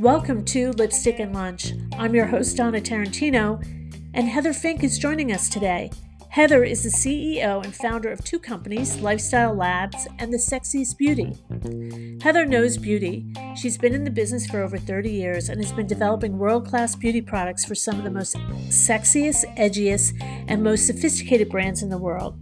Welcome to Lipstick and Lunch. I'm your host, Donna Tarantino, and Heather Fink is joining us today. Heather is the CEO and founder of two companies, Lifestyle Labs and The Sexiest Beauty. Heather knows beauty. She's been in the business for over 30 years and has been developing world class beauty products for some of the most sexiest, edgiest, and most sophisticated brands in the world.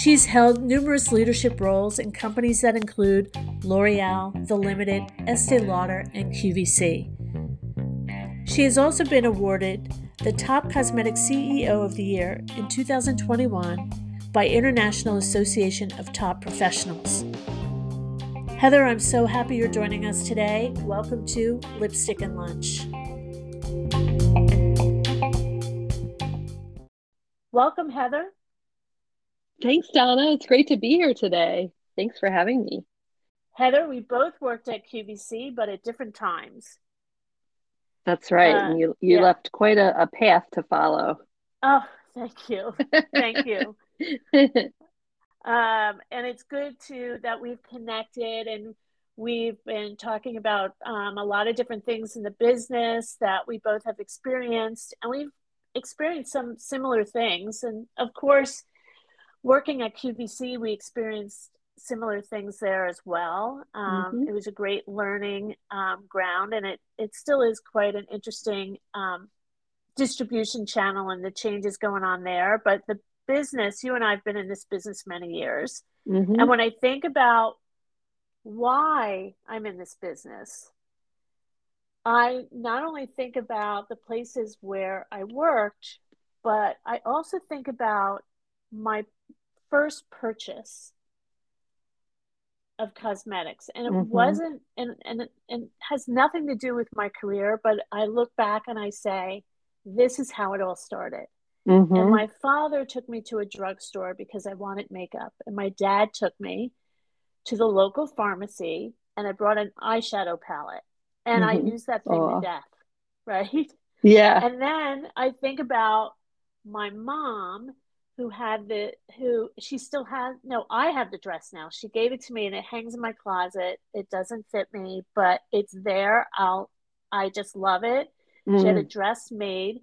She's held numerous leadership roles in companies that include L'Oreal, The Limited, Estee Lauder, and QVC. She has also been awarded the Top Cosmetic CEO of the Year in 2021 by International Association of Top Professionals. Heather, I'm so happy you're joining us today. Welcome to Lipstick and Lunch. Welcome, Heather. Thanks, Donna. It's great to be here today. Thanks for having me. Heather, we both worked at QVC, but at different times. That's right. Uh, and you you yeah. left quite a, a path to follow. Oh, thank you. thank you. um, and it's good to that we've connected and we've been talking about um, a lot of different things in the business that we both have experienced and we've experienced some similar things and of course working at QVC, we experienced similar things there as well. Um, mm-hmm. It was a great learning um, ground, and it it still is quite an interesting um, distribution channel and the changes going on there. But the business, you and I have been in this business many years, mm-hmm. and when I think about why I'm in this business. I not only think about the places where I worked, but I also think about my first purchase of cosmetics. And it mm-hmm. wasn't and, and and has nothing to do with my career but i look back and i say this is how it all started. Mm-hmm. and my father took me to a drugstore because i wanted makeup. And my dad took me to the local pharmacy and i brought an eyeshadow palette. And mm-hmm. i used that thing to death right? Yeah. And then i think about my mom who had the who she still has no i have the dress now she gave it to me and it hangs in my closet it doesn't fit me but it's there i'll i just love it mm. she had a mm. dress made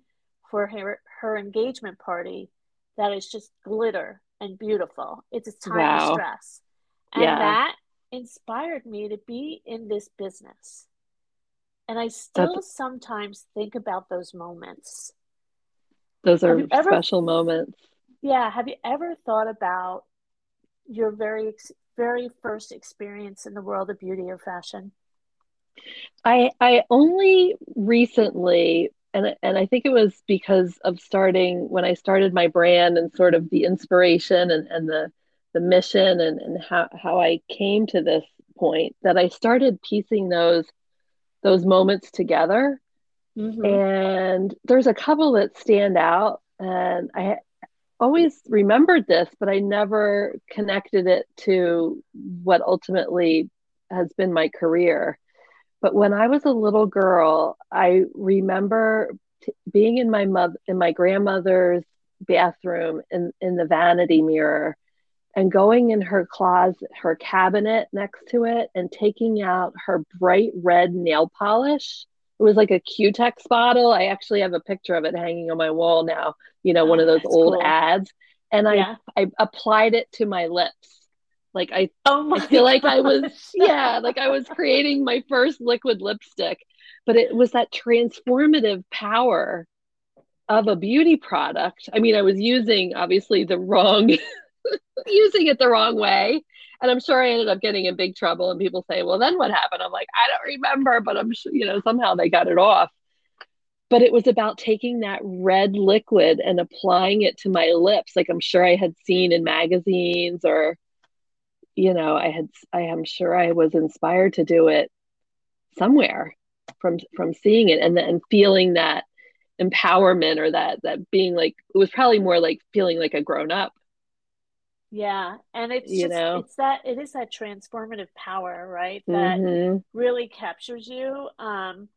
for her her engagement party that is just glitter and beautiful it's a timeless wow. dress and yeah. that inspired me to be in this business and i still That's... sometimes think about those moments those are special ever, moments yeah have you ever thought about your very very first experience in the world of beauty or fashion i i only recently and and i think it was because of starting when i started my brand and sort of the inspiration and and the the mission and and how how i came to this point that i started piecing those those moments together mm-hmm. and there's a couple that stand out and i always remembered this, but I never connected it to what ultimately has been my career. But when I was a little girl, I remember t- being in my mother in my grandmother's bathroom in in the vanity mirror and going in her closet, her cabinet next to it and taking out her bright red nail polish it was like a Cutex bottle. I actually have a picture of it hanging on my wall now. You know, oh, one of those old cool. ads, and yeah. I I applied it to my lips. Like I, oh I feel like I was, yeah, like I was creating my first liquid lipstick, but it was that transformative power of a beauty product. I mean, I was using obviously the wrong, using it the wrong way, and I'm sure I ended up getting in big trouble. And people say, well, then what happened? I'm like, I don't remember, but I'm sure, you know, somehow they got it off. But it was about taking that red liquid and applying it to my lips. Like I'm sure I had seen in magazines or, you know, I had, I am sure I was inspired to do it somewhere from, from seeing it and then feeling that empowerment or that, that being like, it was probably more like feeling like a grown up yeah, and it's you just, know it's that it is that transformative power, right? That mm-hmm. really captures you. Um,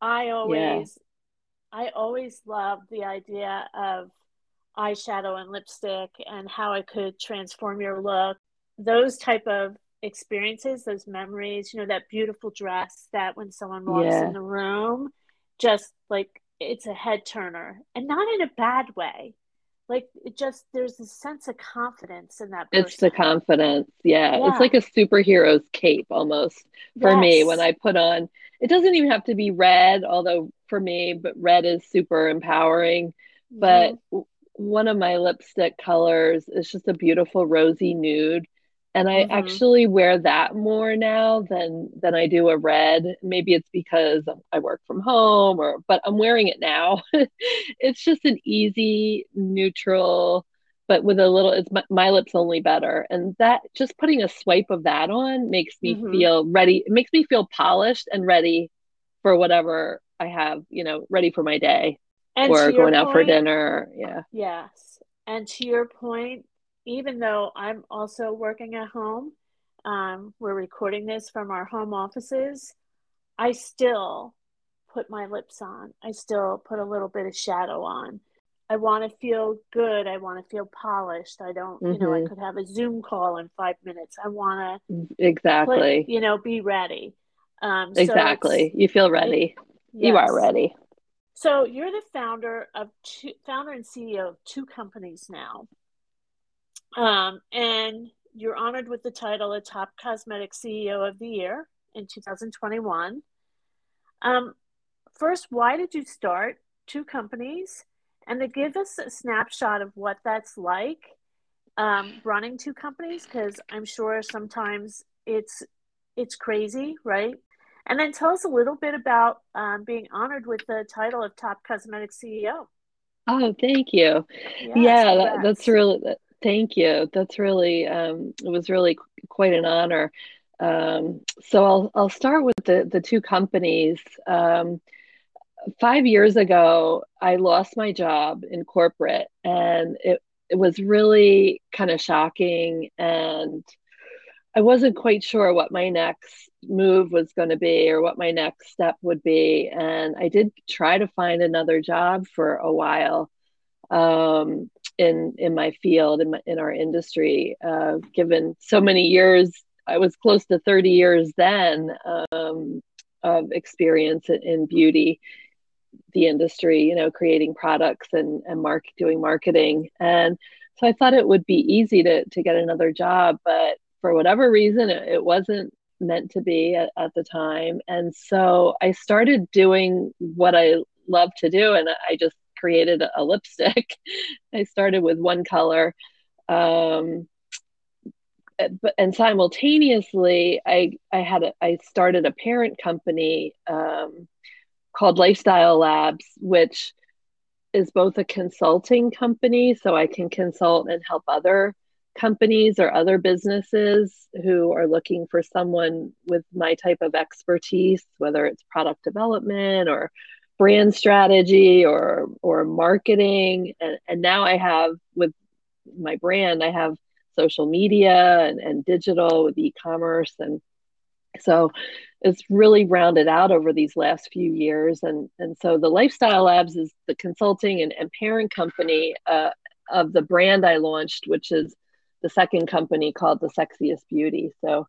I always, yeah. I always love the idea of eyeshadow and lipstick and how it could transform your look. Those type of experiences, those memories, you know, that beautiful dress that when someone walks yeah. in the room, just like it's a head turner and not in a bad way like it just there's a sense of confidence in that person. it's the confidence yeah. yeah. it's like a superhero's cape almost for yes. me when i put on it doesn't even have to be red although for me but red is super empowering mm-hmm. but one of my lipstick colors is just a beautiful rosy nude and I mm-hmm. actually wear that more now than than I do a red. Maybe it's because I work from home or but I'm wearing it now. it's just an easy neutral but with a little it's my, my, lips only better and that just putting a swipe of that on makes me mm-hmm. feel ready it makes me feel polished and ready for whatever I have, you know, ready for my day and or going out for dinner. Yeah. Yes. And to your point, even though I'm also working at home, um, we're recording this from our home offices, I still put my lips on. I still put a little bit of shadow on. I want to feel good. I want to feel polished. I don't, mm-hmm. you know, I mm-hmm. could have a Zoom call in five minutes. I want to exactly, you know, be ready. Um, exactly. So you feel ready. It, yes. You are ready. So you're the founder of two, founder and CEO of two companies now. Um, and you're honored with the title of Top Cosmetic CEO of the Year in 2021. Um, first, why did you start two companies? And to give us a snapshot of what that's like um, running two companies, because I'm sure sometimes it's it's crazy, right? And then tell us a little bit about um, being honored with the title of Top Cosmetic CEO. Oh, thank you. Yes, yeah, that, that's really Thank you. That's really um, it was really quite an honor. Um, so I'll I'll start with the the two companies. Um, five years ago, I lost my job in corporate, and it it was really kind of shocking, and I wasn't quite sure what my next move was going to be or what my next step would be, and I did try to find another job for a while. Um, in in my field in my, in our industry uh, given so many years i was close to 30 years then um, of experience in, beauty the industry you know creating products and and mark doing marketing. And so i thought it would be easy to to get another job but for whatever reason it, it wasn't meant to be at, at the time. And so i started doing what i love to do and i just created a, lipstick. I started with one color. Um, and simultaneously I I had a, I started a parent company um, called Lifestyle Labs, which is both a consulting company, so I can consult and help other companies or other businesses who are looking for someone with my type of expertise, whether it's product development or brand strategy or or marketing. And, and now i have with my brand i have social media and, and digital with e-commerce. And so it's really rounded out over these last few years. And and so the lifestyle labs is the consulting and, and parent company uh, of the brand i launched which is the second company called the sexiest beauty. So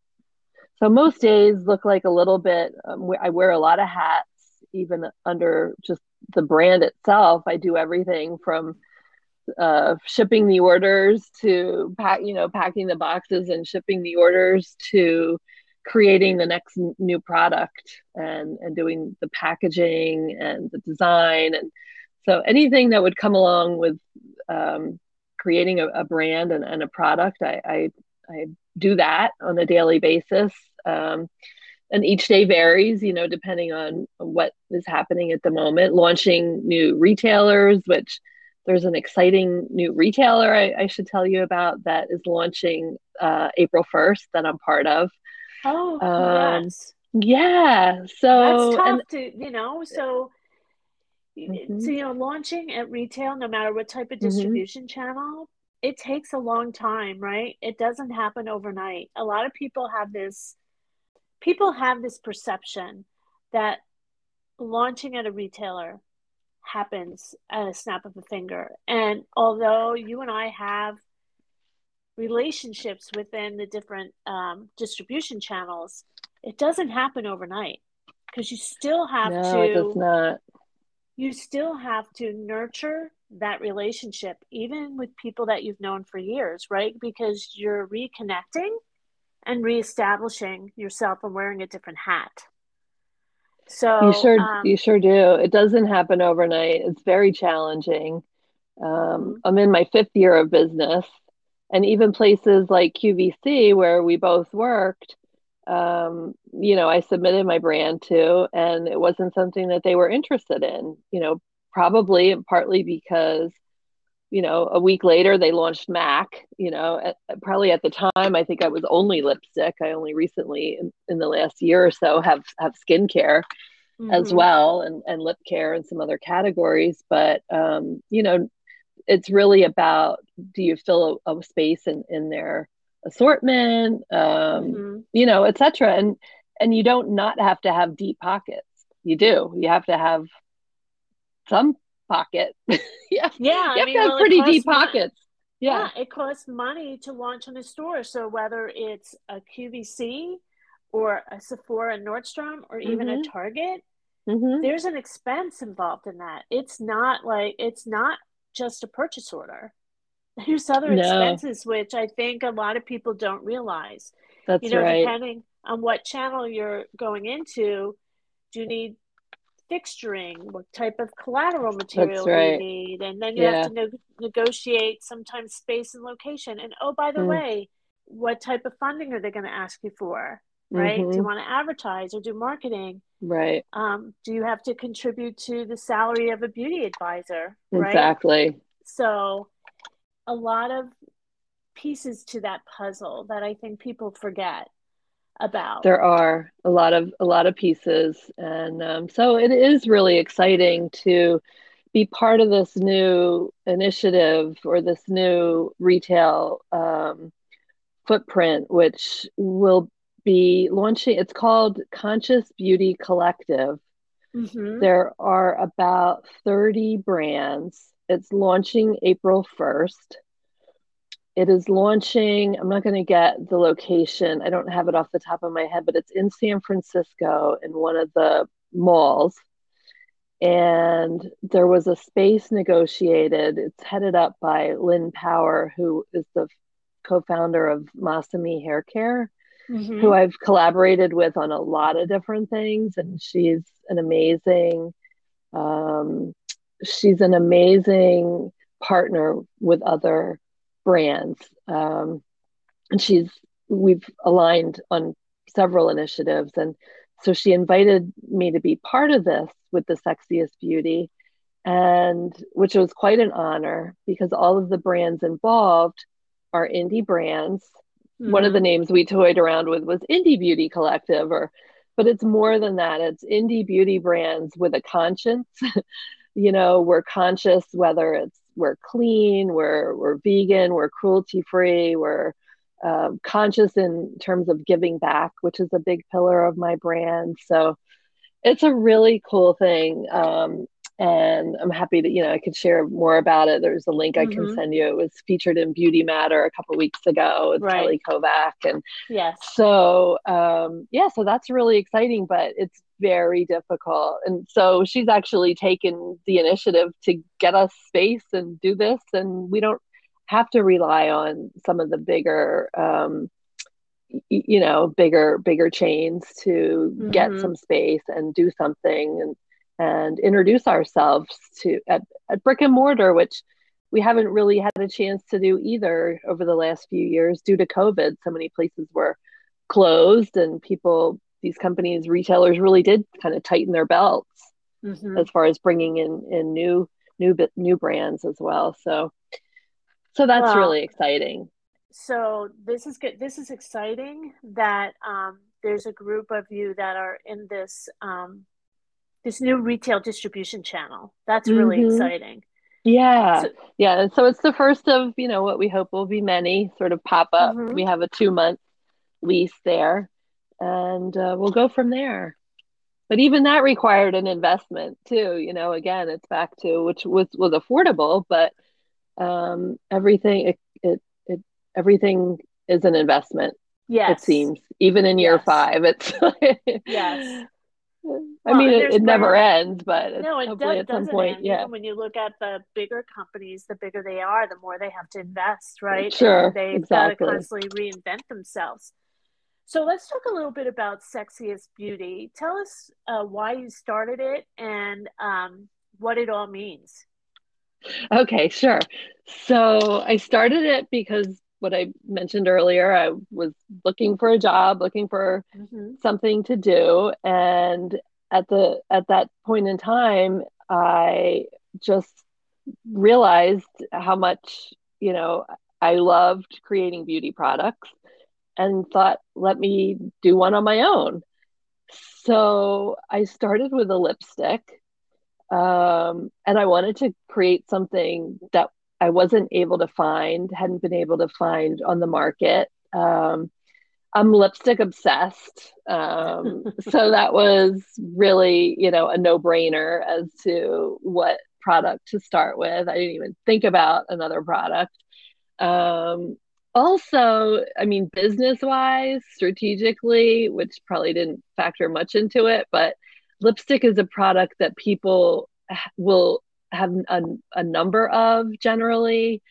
so most days look like a little bit um, i wear a lot of hats even under just the brand itself. I do everything from uh, shipping the orders to pack, you know, packing the boxes and shipping the orders to creating the next new product and and doing the packaging and the design and so anything that would come along with um, creating a, a brand and, and, a product I, I, I do that on a daily basis um, and each day varies you know depending on what is happening at the moment launching new retailers which there's an exciting new retailer I, I should tell you about that is launching uh, april 1st that i'm part of oh um, yeah so that's tough and, to you know so mm-hmm. so you know launching at retail no matter what type of mm-hmm. distribution mm-hmm. channel it takes a long time right it doesn't happen overnight a lot of people have this people have this perception that launching at a retailer happens at a snap of a finger. And although you and I have relationships within the different um, distribution channels, it doesn't happen overnight because you still have no, to. It does not. You still have to nurture that relationship, even with people that you've known for years, right? Because you're reconnecting and reestablishing yourself and wearing a different hat. So you sure um, you sure do. It doesn't happen overnight. It's very challenging. Um, mm-hmm. I'm in my fifth year of business, and even places like QVC where we both worked, um, you know, I submitted my brand to, and it wasn't something that they were interested in. You know, probably partly because you know a week later they launched mac you know at, probably at the time i think i was only lipstick. I only recently in, in the last year or so have have skincare mm-hmm. as well and, and lip care and some other categories. But um, you know it's really about do you fill a, a space in in their assortment um, mm-hmm. you know etc and and you don't not have to have deep pockets. You do. You have to have some pocket. yeah. Yeah. You I mean, to have well, pretty deep pockets. Yeah. yeah. It costs money to launch in a store. So whether it's a QVC or a Sephora Nordstrom or even mm-hmm. a Target, mm-hmm. there's an expense involved in that. It's not like, it's not just a purchase order. There's other no. expenses, which I think a lot of people don't realize. That's you know, right. depending on what channel you're going into, do you need fixturing, what type of collateral material right. you need, and then you yeah. have to ne- negotiate sometimes space and location. And oh, by the mm. way, what type of funding are they going to ask you for? Right? Mm-hmm. Do you want to advertise or do marketing? Right. Um, do you have to contribute to the salary of a beauty advisor? Exactly. Right? So, a lot of pieces to that puzzle that I think people forget about. There are a lot of a lot of pieces and um, so it is really exciting to be part of this new initiative or this new retail um, footprint which will be launching it's called conscious beauty collective. Mm-hmm. there are about 30 brands. It's launching april 1st it is launching. I'm not going to get the location. I don't have it off the top of my head, but it's in San Francisco in one of the malls. And there was a space negotiated. It's headed up by Lynn Power, who is the co founder of Masami Hair Care, mm-hmm. who I've collaborated with on a lot of different things. And she's an amazing, um, she's an amazing partner with other brands. Um, and she's, we've aligned on several initiatives. And so she invited me to be part of this with the sexiest beauty and which was quite an honor because all of the brands involved are indie brands mm-hmm. one of the mm-hmm. names we toyed around with was indie beauty collective or but it's more than that it's indie beauty brands with a conscience you know we're conscious whether it's we're clean, we're we're vegan, we're cruelty free, we're uh, conscious in terms of giving back, which is a big pillar of my brand. So it's a really cool thing. Um, and I'm happy that you know I could share more about it. There's a link mm-hmm. I can mm-hmm. send you. It was featured in Beauty Matter a couple weeks ago with right. Kelly Kovack, and yes, so um, yeah, so that's really exciting. But it's very difficult, and so she's actually taken the initiative to get us space and do this, and we don't have to rely on some of the bigger. Um, you know bigger bigger chains to mm-hmm. get some space and do something and and introduce ourselves to at, at brick and mortar, which we haven't really had a chance to do either over the last few years due to COVID. So many places were closed, and people, these companies, retailers, really did kind of tighten their belts mm-hmm. as far as bringing in in new new new brands as well. So, so that's well, really exciting. So this is good. This is exciting that um, there's a group of you that are in this um, this new retail distribution channel. That's really mm-hmm. exciting. Yeah. So, yeah. And so it's the first of, you know, what we hope will be many sort of pop up. Mm-hmm. We have a two month lease there and uh, we'll go from there. but even that required an investment too you know again it's back to which was was affordable but um, everything it, it it everything is an investment yes it seems even in year yes. five it's yes I Well, mean, it, it never ends, but it's no it hopefully does, at some point, end. yeah, even when you look at the bigger companies the bigger they are the more they have to invest right Sure, and they've exactly. got to constantly reinvent themselves so let's talk a little bit about sexiest beauty tell us uh, why you started it and um, what it all means Okay, sure. So I started it because what I mentioned earlier, I was looking for a job, looking for mm-hmm. something to do, and at the at that point in time, I just realized how much, you know, I loved creating beauty products and thought, let me do one on my own. So I started with a lipstick um, and I wanted to create something that I wasn't able to find, hadn't been able to find on the market. Um, I'm lipstick obsessed. Um, so that was really, you know, a no brainer as to what product to start with. I didn't even think about another product. Um, also, I mean, business wise, strategically, which probably didn't factor much into it, but lipstick is a product that people will have a, a number of generally.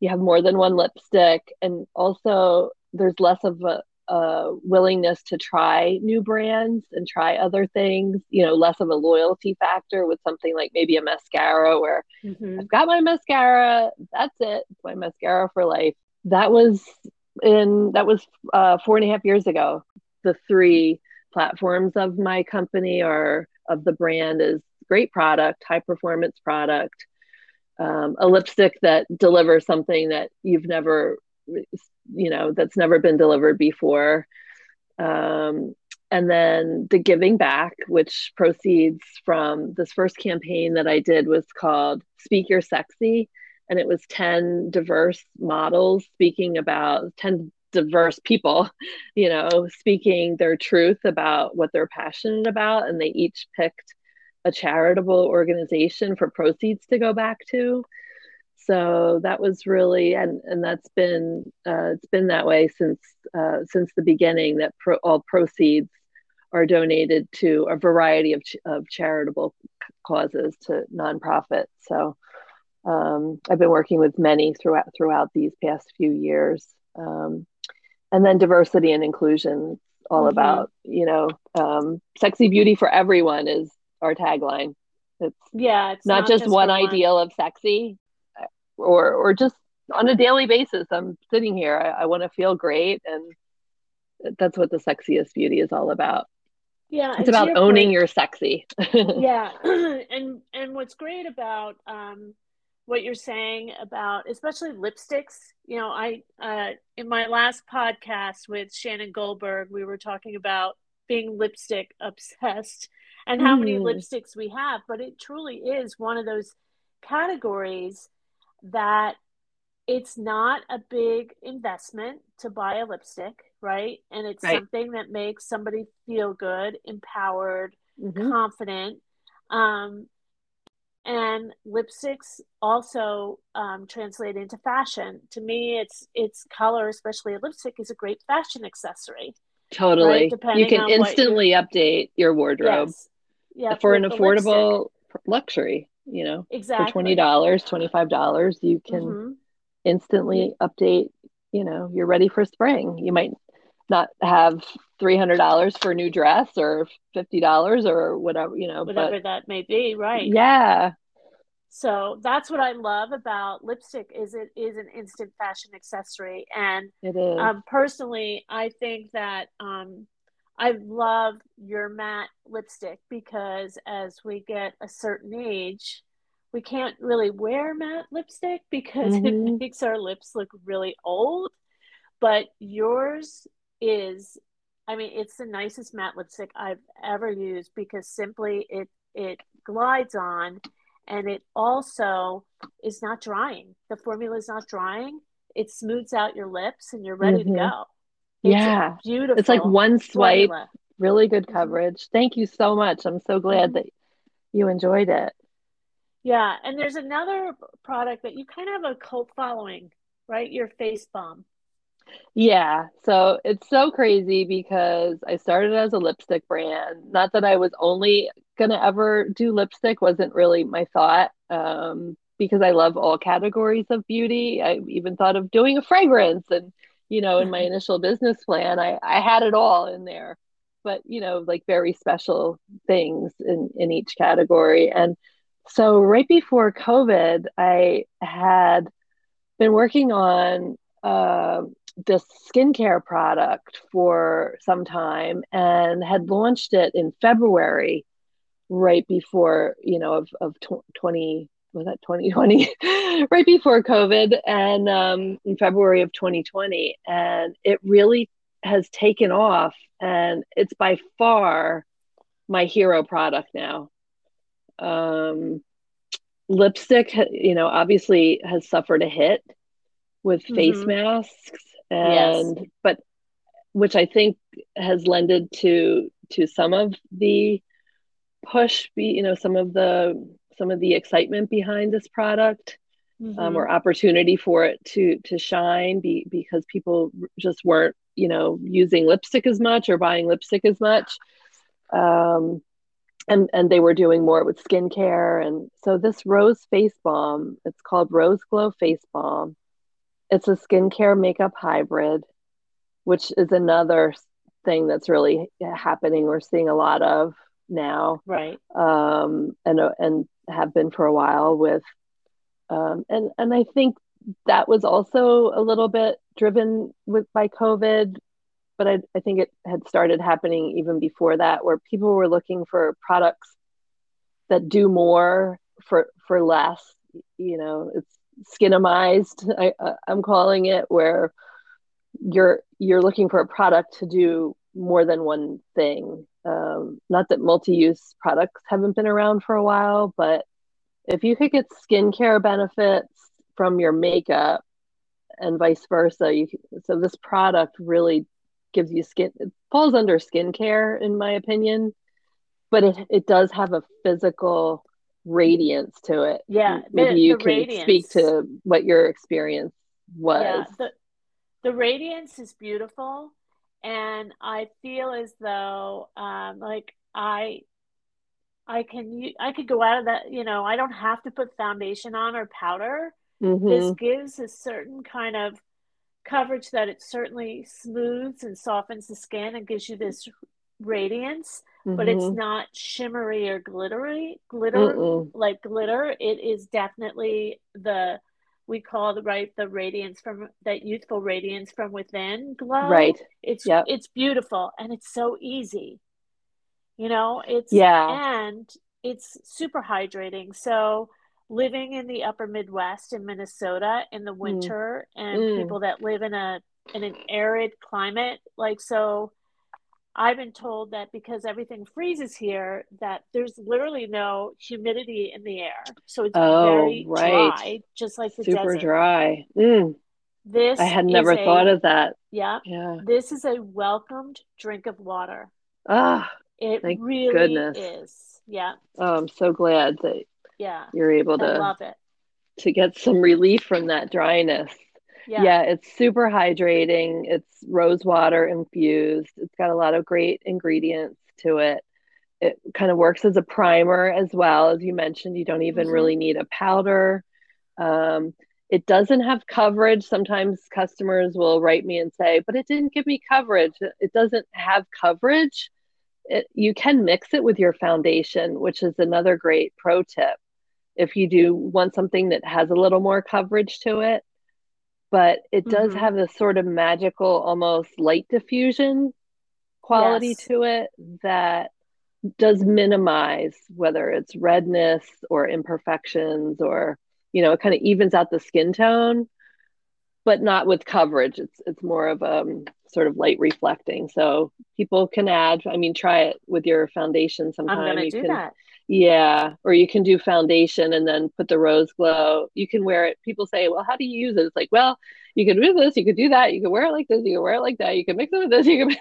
You have more than one lipstick, and also there's less of a, a willingness to try new brands and try other things, you know, less of a loyalty factor with something like maybe a mascara where Mm-hmm. I've got my mascara, that's it, it's my mascara for life. That was in that was uh, four and a half years ago. The three platforms of my company or of the brand is great product, high performance product, um, a lipstick that delivers something that you've never, you know, that's never been delivered before. Um, and then the giving back, which proceeds from this first campaign that I did was called Speak Your Sexy. And it was 10 diverse models speaking about 10 diverse people, you know, speaking their truth about what they're passionate about. And they each picked a charitable organization for proceeds to go back to. So that was really, and and that's been uh, it's been that way since uh, since the beginning. That pro, all proceeds are donated to a variety of ch- of charitable causes to nonprofits. So um, I've been working with many throughout throughout these past few years. Um, and then diversity and inclusion, all Mm-hmm. about you know, um, sexy beauty for everyone is our tagline. It's yeah it's not, just, for one ideal of sexy, or or just on a daily basis. I'm sitting here. I, I want to feel great, and that's what the sexiest beauty is all about. yeah It's about your owning point- your sexy. yeah and and what's great about um what you're saying about especially lipsticks you know i uh in my last podcast with shannon goldberg we were talking about being lipstick obsessed and how many Mm. lipsticks we have but it truly is one of those categories that it's not a big investment to buy a lipstick right and it's Right. something that makes somebody feel good empowered Mhm. confident. Um, and lipsticks also um, translate into fashion. To me, it's it's color, especially a lipstick, is a great fashion accessory. Totally. you can instantly update your wardrobe Yes, yeah, for an the lipstick. affordable luxury. You know, exactly for twenty dollars, twenty five dollars, you can Mhm. instantly update. You know, you're ready for spring. You might not have three hundred dollars for a new dress or fifty dollars or whatever. You know, whatever that may be, right? yeah, So that's what I love about lipstick is it is an instant fashion accessory, and it is. um, personally, I think that um, I love your matte lipstick because as we get a certain age, we can't really wear matte lipstick because Mhm. it makes our lips look really old. But yours is, I mean, it's the nicest matte lipstick I've ever used because simply it it glides on and it also is not drying. The formula is not drying. It smooths out your lips and you're ready Mhm. to go. It's yeah, beautiful. it's like one swipe, formula. really good mm-hmm. coverage. Thank you so much. I'm so glad mm-hmm. that you enjoyed it. Yeah, and there's another product that you kind of have a cult following, right? Your face balm. Yeah, so it's so crazy because I started as a lipstick brand. Not that I was only gonna ever do lipstick, wasn't really my thought. Um, because I love all categories of beauty. I even thought of doing a fragrance and you know, in my initial business plan, I, I had it all in there. But, you know, like very special things in, in each category. And so right before COVID, I had been working on uh, this skincare product for some time and had launched it in February, right before, you know, of, of 20, was that 2020 right before covid and um, in february of 2020 and it really has taken off and it's by far my hero product now. Um, lipstick you know obviously has suffered a hit with face mm-hmm. masks and yes. but which i think has lended to to some of the push be you know some of the some of the excitement behind this product um, mm-hmm. um, or opportunity for it to to shine be, because people just weren't you know using lipstick as much or buying lipstick as much um, and and they were doing more with skincare and so this rose face balm it's called rose glow face balm it's a skincare makeup hybrid which is another thing that's really happening we're seeing a lot of now right um and and have been for a while with um, and and I think that was also a little bit driven with by COVID, but I, I think it had started happening even before that, where people were looking for products that do more for for less. You know, it's skinamized. I, I'm calling it where you're you're looking for a product to do more than one thing. Um, not that multi-use products haven't been around for a while, but if you could get skincare benefits from your makeup and vice versa, you so this product really gives you skin. It falls under skincare, in my opinion, but it it does have a physical radiance to it. Yeah, maybe the, you the can radiance. speak to what your experience was. Yeah, the, the radiance is beautiful, and I feel as though, um, like I I can I could go out of that, you know, I don't have to put foundation on or powder. Mm-hmm. This gives a certain kind of coverage that it certainly smooths and softens the skin and gives you this radiance, mm-hmm. but it's mm-hmm. not shimmery or glittery, glitter Mm-mm. like glitter. It is definitely the we call the right the radiance from that youthful radiance from within glow. Right. It's yep. it's beautiful and it's so easy you know it's yeah and it's super hydrating so living in the upper midwest in minnesota in the mm. winter mm. and mm. people that live in a in an arid climate like so i've been told that because everything freezes here that there's literally no humidity in the air so it's oh, very right. dry just like the super desert. dry mm. this i had never thought a, of that yeah yeah this is a welcomed drink of water ah it Thank really goodness. is. Yeah. Oh, I'm so glad that yeah you're able to I love it to get some relief from that dryness. Yeah. yeah, it's super hydrating. It's rose water infused. It's got a lot of great ingredients to it. It kind of works as a primer as well. As you mentioned, you don't even mm-hmm. really need a powder. Um, it doesn't have coverage. Sometimes customers will write me and say, but it didn't give me coverage. It doesn't have coverage, it, you can mix it with your foundation, which is another great pro tip. If you do want something that has a little more coverage to it, but it does mm-hmm. have this sort of magical, almost light diffusion quality yes. to it that does minimize whether it's redness or imperfections or you know it kind of evens out the skin tone but not with coverage it's it's more of a um, sort of light reflecting. So people can add, I mean, try it with your foundation sometime. I'm gonna you do can, that. Yeah, or you can do foundation and then put the rose glow. You can wear it. People say, "Well, how do you use it?" It's like, well, you could do this, you could do that, you can wear it like this, you can wear it like that, you can mix it with this. You can.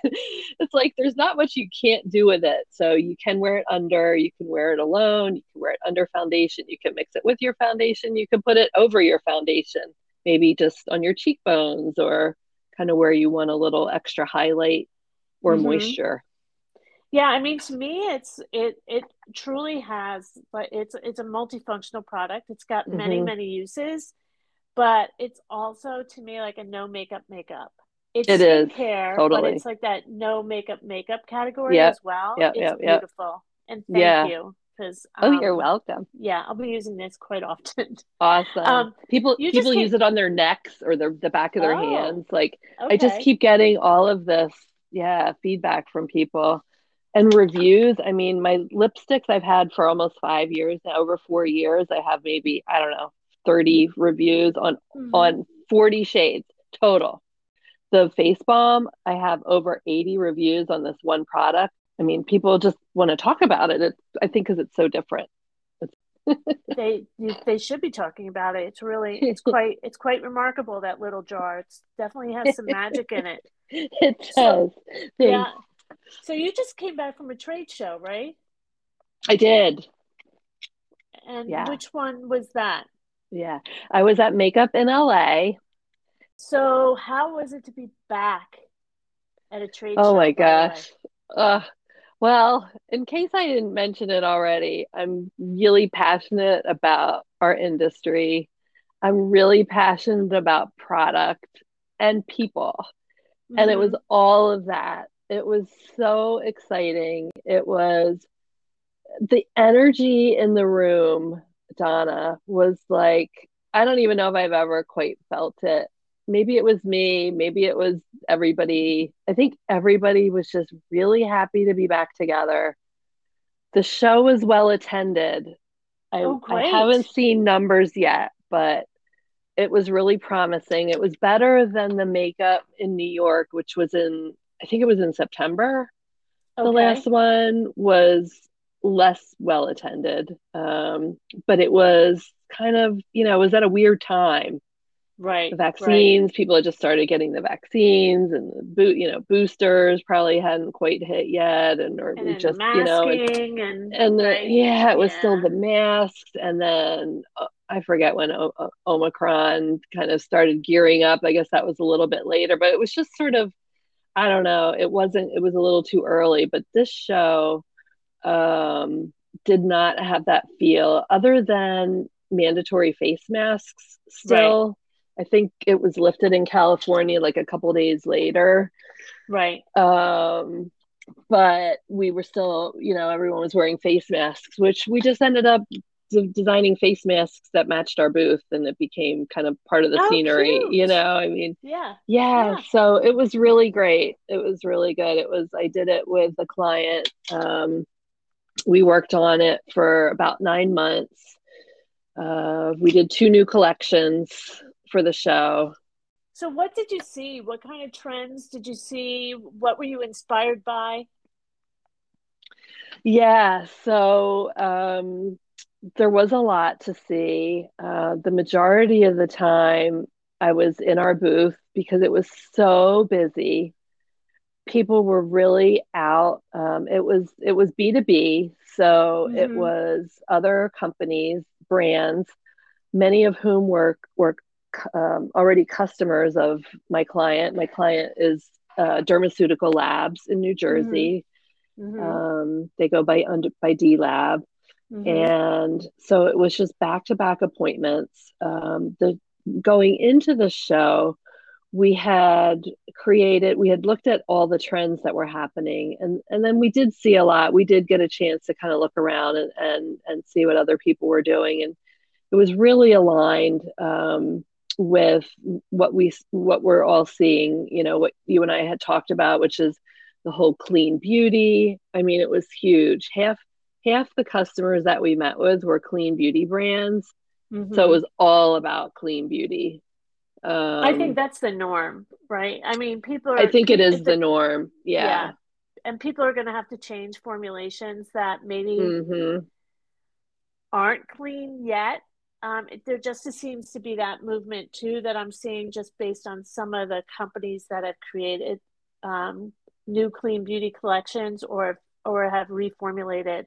it's like there's not much you can't do with it. So you can wear it under, you can wear it alone, you can wear it under foundation, you can mix it with your foundation, you can put it over your foundation, maybe just on your cheekbones or kind of where you want a little extra highlight or mm-hmm. moisture. Yeah, I mean to me it's it it truly has but it's it's a multifunctional product. It's got mm-hmm. many many uses, but it's also to me like a no makeup makeup. It's it is hair, totally. but it's like that no makeup makeup category yep. as well. Yeah, it's yep, beautiful. Yep. And thank yeah. you because um, oh, you're um, welcome. Yeah, I'll be using this quite often. Awesome. Um, people people use it on their necks or their the back of their oh, hands. Like okay. I just keep getting all of this, yeah, feedback from people and reviews. I mean, my lipsticks I've had for almost five years now, over four years. I have maybe I don't know thirty reviews on mm-hmm. on forty shades total. The face balm I have over eighty reviews on this one product I mean, people just want to talk about it. It's, I think, because it's so different. they they should be talking about it. It's really it's quite it's quite remarkable that little jar. It's definitely has some magic in it. It does. So, yeah. So you just came back from a trade show, right? I did. And yeah. which one was that? Yeah, I was at Makeup in LA. So how was it to be back at a trade oh show? Oh my gosh. Uh, well, in case I didn't mention it already, I'm really passionate about our industry. I'm really passionate about product and people. Mm-hmm. And it was mm-hmm. all of that. It was so exciting. It was the energy in the room, Donna, was like, I don't even know if I've ever quite felt it maybe it was me, maybe it was everybody. I think everybody was just really happy to be back together. The show was well attended. I, oh, I haven't seen numbers yet, but it was really promising. It was better than the makeup in New York, which was in, I think it was in September. Okay. The last one was less well attended, um, but it was kind of, you know, it was at a weird time right the vaccines right. people had just started getting the vaccines and the boot you know boosters probably hadn't quite hit yet and or and just you know and, and, and the, right? yeah it was yeah. still the masks and then uh, i forget when o- o- omicron kind of started gearing up i guess that was a little bit later but it was just sort of i don't know it wasn't it was a little too early but this show um did not have that feel other than mandatory face masks still right I think it was lifted in California like a couple days later. Right. Um, but we were still, you know, everyone was wearing face masks, which we just ended up designing face masks that matched our booth and it became kind of part of the oh, scenery, cute. you know. I mean, yeah. yeah. Yeah. So it was really great. It was really good. It was, I did it with a client. Um, we worked on it for about nine months. Uh, we did two new collections for the show. So, what did you see? What kind of trends did you see? What were you inspired by? Yeah, so um, there was a lot to see. Uh, the majority of the time, I was in our booth because it was so busy. People were really out. Um, it was it was B two B, so mm-hmm. it was other companies, brands, many of whom were were um, already customers of my client. My client is uh, Dermaceutical Labs in New Jersey. Mm-hmm. Um, they go by under by D Lab, mm-hmm. and so it was just back to back appointments. Um, the going into the show, we had created, we had looked at all the trends that were happening, and and then we did see a lot. We did get a chance to kind of look around and and and see what other people were doing, and it was really aligned. Um, with what we what we're all seeing you know what you and i had talked about which is the whole clean beauty i mean it was huge half half the customers that we met with were clean beauty brands mm-hmm. so it was all about clean beauty Um, I think that's the norm, right? I mean, people are. I think it is the, the norm. Yeah. yeah. And people are going to have to change formulations that maybe mm-hmm. aren't clean yet. Um, there just seems to be that movement too that I'm seeing just based on some of the companies that have created um, new clean beauty collections or or have reformulated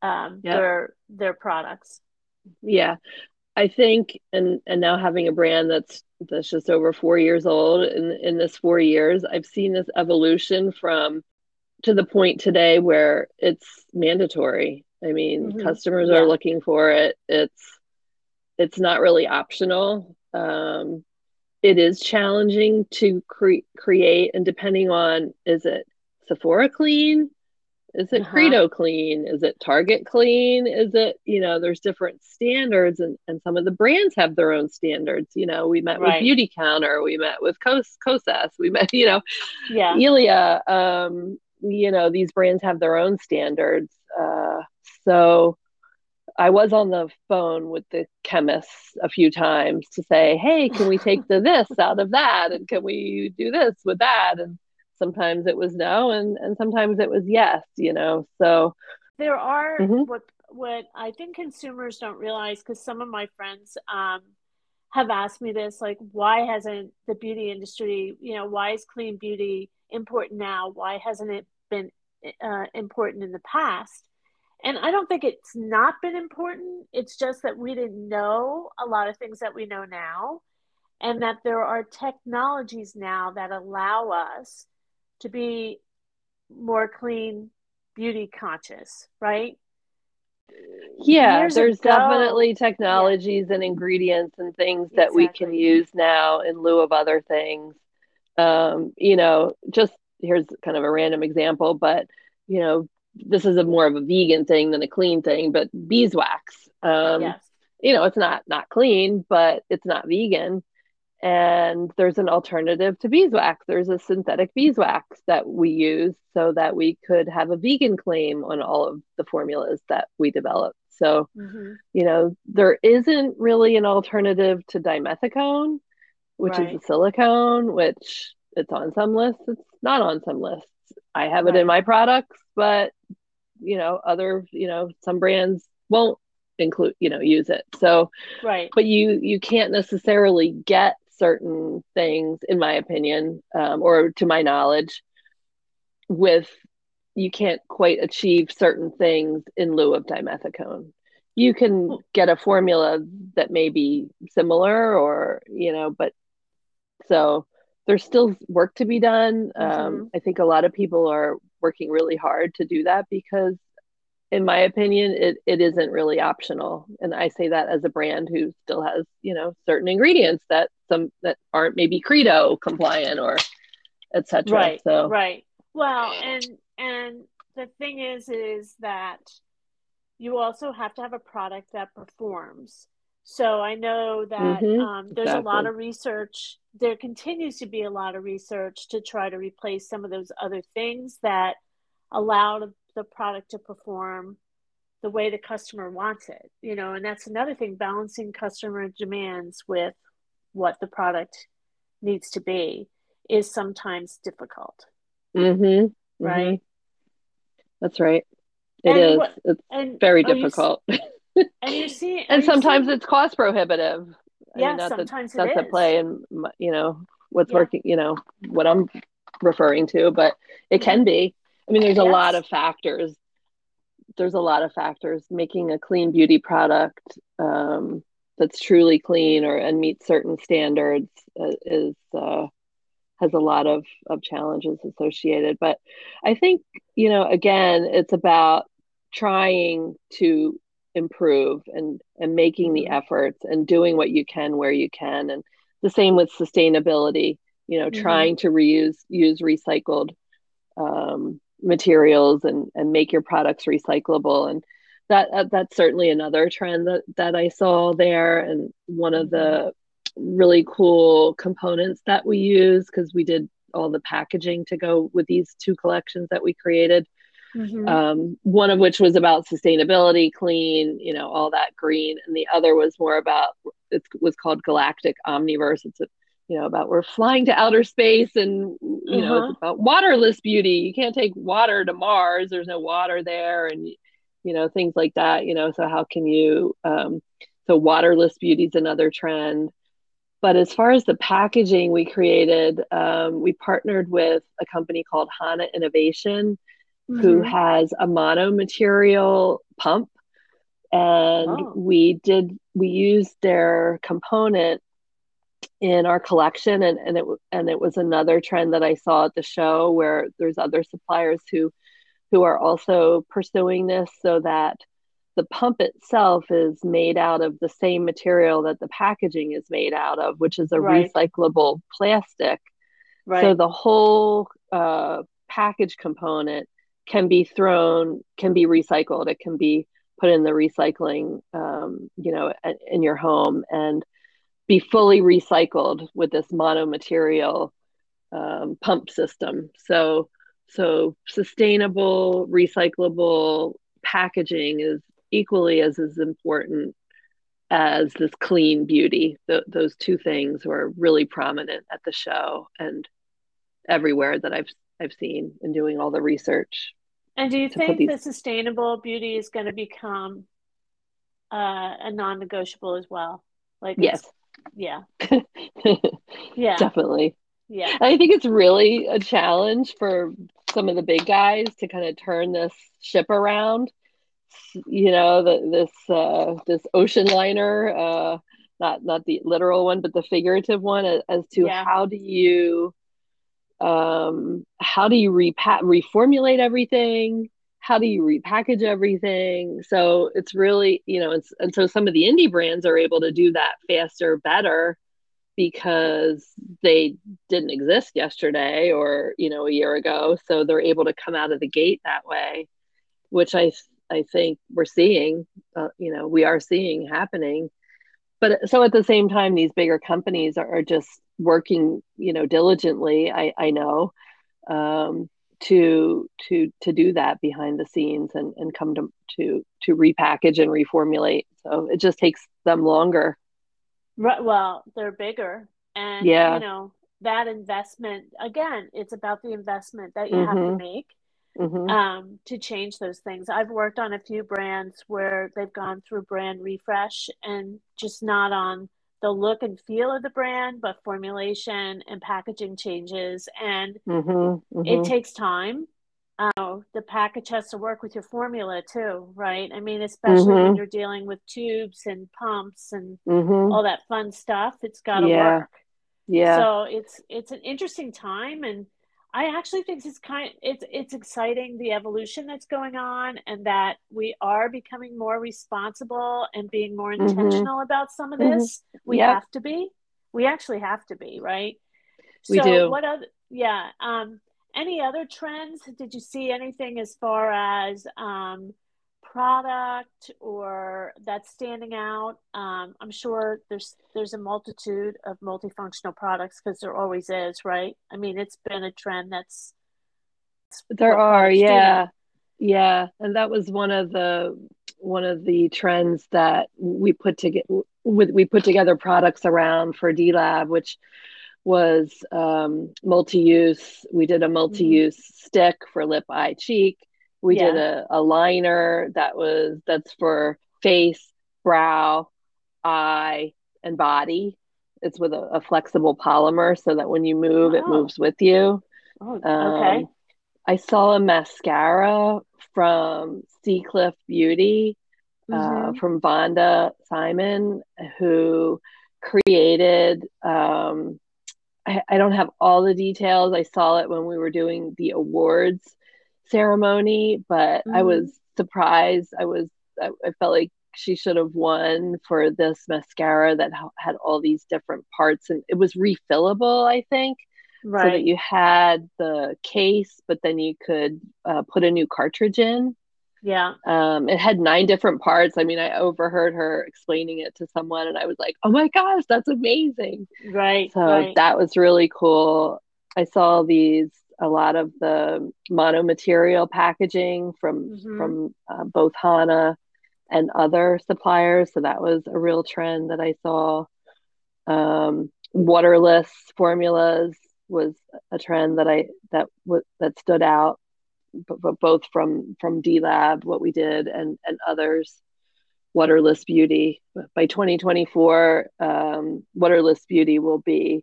um, their their products. Yeah, I think, and and now having a brand that's that's just over four years old, in in this four years, I've seen this evolution from to the point today where it's mandatory. I mean, mm-hmm. customers yeah. are looking for it. It's it's not really optional. Um, it is challenging to cre- create, and depending on is it Sephora clean, is it uh-huh. Credo clean? Is it Target clean? Is it, you know, there's different standards and, and some of the brands have their own standards. You know, we met right. with Beautycounter, we met with Kos Kosas, we met, you know, yeah. Ilia. Um, you know, these brands have their own standards. Uh, so I was on the phone with the chemists a few times to say, hey, can we take the this out of that? And can we do this with that? And sometimes it was no and and sometimes it was yes you know so there are mm-hmm. what what i think consumers don't realize because some of my friends um, have asked me this like why hasn't the beauty industry you know why is clean beauty important now why hasn't it been uh, important in the past and i don't think it's not been important it's just that we didn't know a lot of things that we know now and that there are technologies now that allow us to be more clean, beauty conscious, right? Yeah, Years there's ago, definitely technologies yeah. and ingredients and things that exactly. we can use now in lieu of other things. Um, you know, just here's kind of a random example, but you know, this is a more of a vegan thing than a clean thing, but beeswax. Um, yes. You know, it's not not clean, but it's not vegan and there's an alternative to beeswax. There's a synthetic beeswax that we use so that we could have a vegan claim on all of the formulas that we develop. So, mm-hmm. you know, there isn't really an alternative to dimethicone, which right. is a silicone, which it's on some lists, it's not on some lists. I have right. it in my products, but you know, other, you know, some brands won't include, you know, use it. So, right. But you you can't necessarily get certain things, in my opinion, um, or to my knowledge, with you can't quite achieve certain things in lieu of dimethicone. You can get a formula that may be similar, or you know, but so there's still work to be done. Um, mm-hmm. Um, I think a lot of people are working really hard to do that because in my opinion, it, it isn't really optional. And I say that as a brand who still has, you know, certain ingredients that some that aren't maybe credo compliant or etc. Right. So right. Well, and and the thing is is that you also have to have a product that performs. So I know that mm-hmm, um, there's exactly. a lot of research. There continues to be a lot of research to try to replace some of those other things that allow the product to perform the way the customer wants it you know and that's another thing balancing customer demands with what the product needs to be is sometimes difficult mm-hmm, right mm-hmm. that's right It and is. What, it's and, very difficult you, and you see and sometimes it's cost prohibitive yeah I mean, that's sometimes a, that's a play and you know what's yeah. working you know what i'm referring to but it can be I mean, there's yes. a lot of factors. There's a lot of factors. Making a clean beauty product um, that's truly clean or and meets certain standards uh, is uh, has a lot of of challenges associated. But I think you know, again, it's about trying to improve and and making the mm-hmm. efforts and doing what you can where you can and the same with sustainability you know mm-hmm. trying to reuse use recycled um, materials and and make your products recyclable and that, that that's certainly another trend that that I saw there and one of the really cool components that we use because we did all the packaging to go with these two collections that we created Mm-hmm. Um, one of which was about sustainability, clean, you know, all that green, and the other was more about it was called Galactic Omniverse. It's a, you know about we're flying to outer space, and you uh-huh. know it's about waterless beauty. You can't take water to Mars. There's no water there, and you know things like that. You know, so how can you? Um, so waterless beauty is another trend. But as far as the packaging we created, um, we partnered with a company called Hana Innovation mm-hmm. who has a mono material pump and oh. we did we used their component in our collection and, and it and it was another trend that I saw at the show where there's other suppliers who who are also pursuing this so that the pump itself is made out of the same material that the packaging is made out of, which is a right. recyclable plastic. Right. So the whole uh, package component can be thrown, can be recycled. It can be put in the recycling, um, you know, in your home and be fully recycled with this monomaterial um, pump system. So, so sustainable, recyclable packaging is equally as as important as this clean beauty. Th- those two things were really prominent at the show and everywhere that I've I've seen in doing all the research. And do you think these... the sustainable beauty is going to become uh, a non-negotiable as well? Like yes, yeah, yeah, definitely. Yeah, I think it's really a challenge for some of the big guys to kind of turn this ship around. You know, the, this uh, this ocean liner, uh, not not the literal one, but the figurative one, as, as to yeah. how do you um, how do you repa- reformulate everything? How do you repackage everything? So it's really you know it's, and so some of the indie brands are able to do that faster better because they didn't exist yesterday or you know a year ago. So they're able to come out of the gate that way which i i think we're seeing uh, you know we are seeing happening but so at the same time these bigger companies are, are just working you know diligently i i know um, to to to do that behind the scenes and and come to to to repackage and reformulate so it just takes them longer right well they're bigger and yeah you know that investment again it's about the investment that you mm-hmm. have to mm-hmm. make mm-hmm. um, to change those things i've worked on a few brands where they've gone through brand refresh and just not on the look and feel of the brand, but formulation and packaging changes. And mm-hmm, mm-hmm. it takes time. Uh, the package has to work with your formula too, right? I mean, especially mm-hmm. when you're dealing with tubes and pumps and mm-hmm. all that fun stuff, it's got to yeah. work. Yeah. So it's it's an interesting time, and I actually think it's kind it's it's exciting the evolution that's going on and that we are becoming more responsible and being more mm-hmm. intentional mm-hmm. about some of mm-hmm. this. Mm-hmm. We yep. have to be. We actually have to be, right? We so do. what other yeah, um any other trends? Did you see anything as far as um product or that's standing out? Um, I'm sure there's there's a multitude of multifunctional products because there always is, right? I mean, it's been a trend that's there are, yeah, yeah, and that was one of the one of the trends that we put together. With we put together products around for D Lab, which was um, multi-use. We did a multi-use mm-hmm. stick for lip, eye, cheek we yeah. did a, a liner that was that's for face, brow, eye, and body. It's with a, a flexible polymer so that when you move, it moves with you. Oh, okay. Um, I saw a mascara from Seacliff Beauty uh, mm-hmm. uh, from Vonda Simon, who created. Um, I, I don't have all the details. I saw it when we were doing the awards ceremony, but mm-hmm. I was surprised. I was I, I, felt like she should have won for this mascara that had all these different parts and it was refillable, I think. Right. So that you had the case, but then you could uh, put a new cartridge in. Yeah. Um, it had nine different parts. I mean, I overheard her explaining it to someone and I was like, oh my gosh, that's amazing. Right. So right. that was really cool. I saw these a lot of the mono material packaging from mm-hmm. from uh, both Hana and other suppliers. So that was a real trend that I saw. Um, waterless formulas was a trend that I that w- that stood out, but, both from from D Lab what we did and and others. Waterless beauty by 2024, um, waterless beauty will be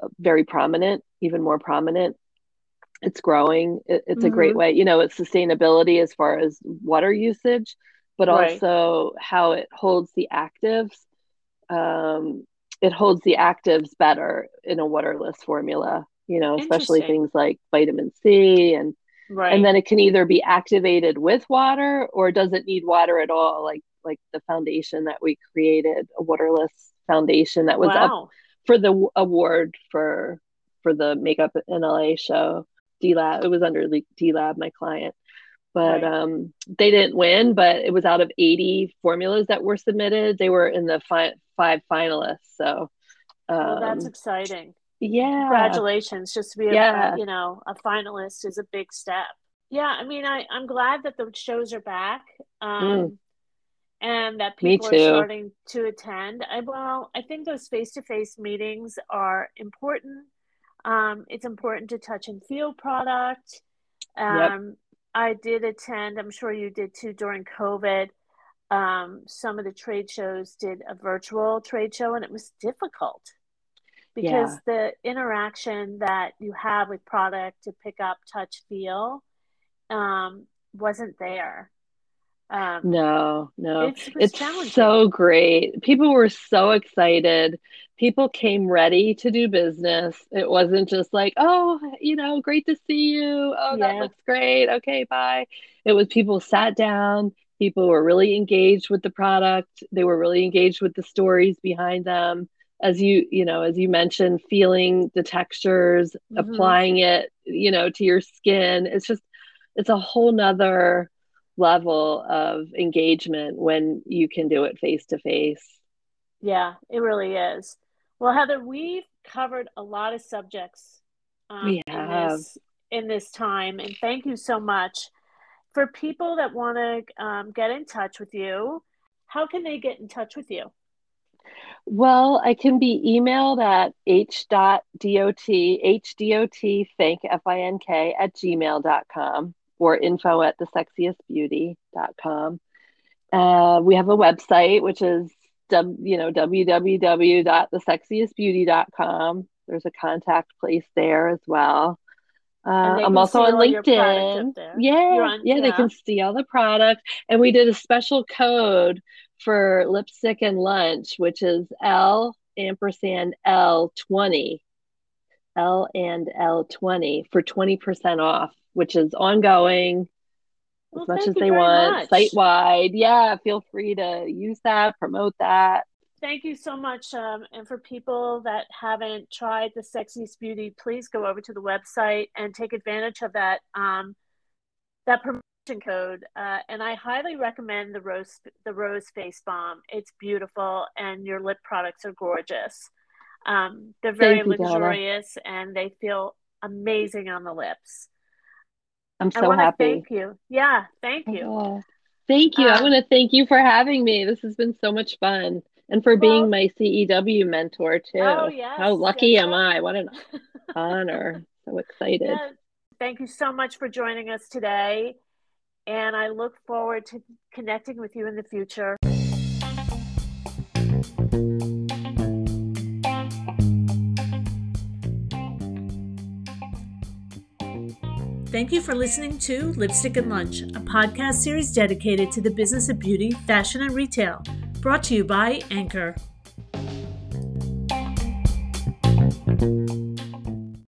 uh, very prominent, even more prominent. It's growing. It, it's mm-hmm. a great mm-hmm. way. You know, it's sustainability as far as water usage, but right. also how it holds the actives. Um, it holds the actives better in a waterless formula, you know, especially things like vitamin C and right. and then it can either be activated with water or doesn't need water at all like like the foundation that we created, a waterless foundation that was wow. up for the award for for the makeup in LA show. D Lab, it was under D Lab, my client but right. um, they didn't win. But it was out of 80 formulas that were submitted. They were in the fi- five finalists. So um, well, that's exciting. Yeah, congratulations! Just to be yeah. a you know a finalist is a big step. Yeah, I mean, I I'm glad that the shows are back. Um, mm. And that people are starting to attend. I well, I think those face-to-face meetings are important. Um, it's important to touch and feel product. Um, yep I did attend, I'm sure you did too during COVID. Um, some of the trade shows did a virtual trade show, and it was difficult because yeah. the interaction that you have with product to pick up, touch, feel um, wasn't there. Um, no, no, it's, it's so great. People were so excited. People came ready to do business. It wasn't just like, oh, you know, great to see you. Oh, yeah. that looks great. Okay, bye. It was people sat down. People were really engaged with the product. They were really engaged with the stories behind them. As you, you know, as you mentioned, feeling the textures, mm-hmm. applying it, you know, to your skin. It's just, it's a whole nother level of engagement when you can do it face to face. Yeah, it really is. Well, Heather, we've covered a lot of subjects um, we have. in this in this time, and thank you so much. For people that want to um, get in touch with you, how can they get in touch with you? Well, I can be emailed at h.dot, hdot, fink, F-I-N-K, at gmail.com or info at thesexiestbeauty.com. Uh, we have a website, which is you know www.thesexiestbeauty.com. There's a contact place there as well. Uh, I'm also on LinkedIn. Yeah, on, yeah, yeah, they can see all the product. And we did a special code for lipstick and lunch, which is L ampersand L20. L and L20 for 20% off which is ongoing well, as much as they want, site wide. Yeah, feel free to use that, promote that. Thank you so much. Um, and for people that haven't tried the Sexiest Beauty, please go over to the website and take advantage of that um, that promotion code. Uh, and I highly recommend the rose the rose face balm. It's beautiful, and your lip products are gorgeous. Um, they're very you, luxurious, Donna. and they feel amazing on the lips. I'm so happy. Thank you. Yeah, thank you. Oh, thank you. I uh, want to thank you for having me. This has been so much fun. And for well, being my CEW mentor too. Oh, yes, How lucky yes. am I? What an honor. So excited. Yeah. Thank you so much for joining us today. And I look forward to connecting with you in the future. Thank you for listening to Lipstick and Lunch, a podcast series dedicated to the business of beauty, fashion, and retail, brought to you by Anchor.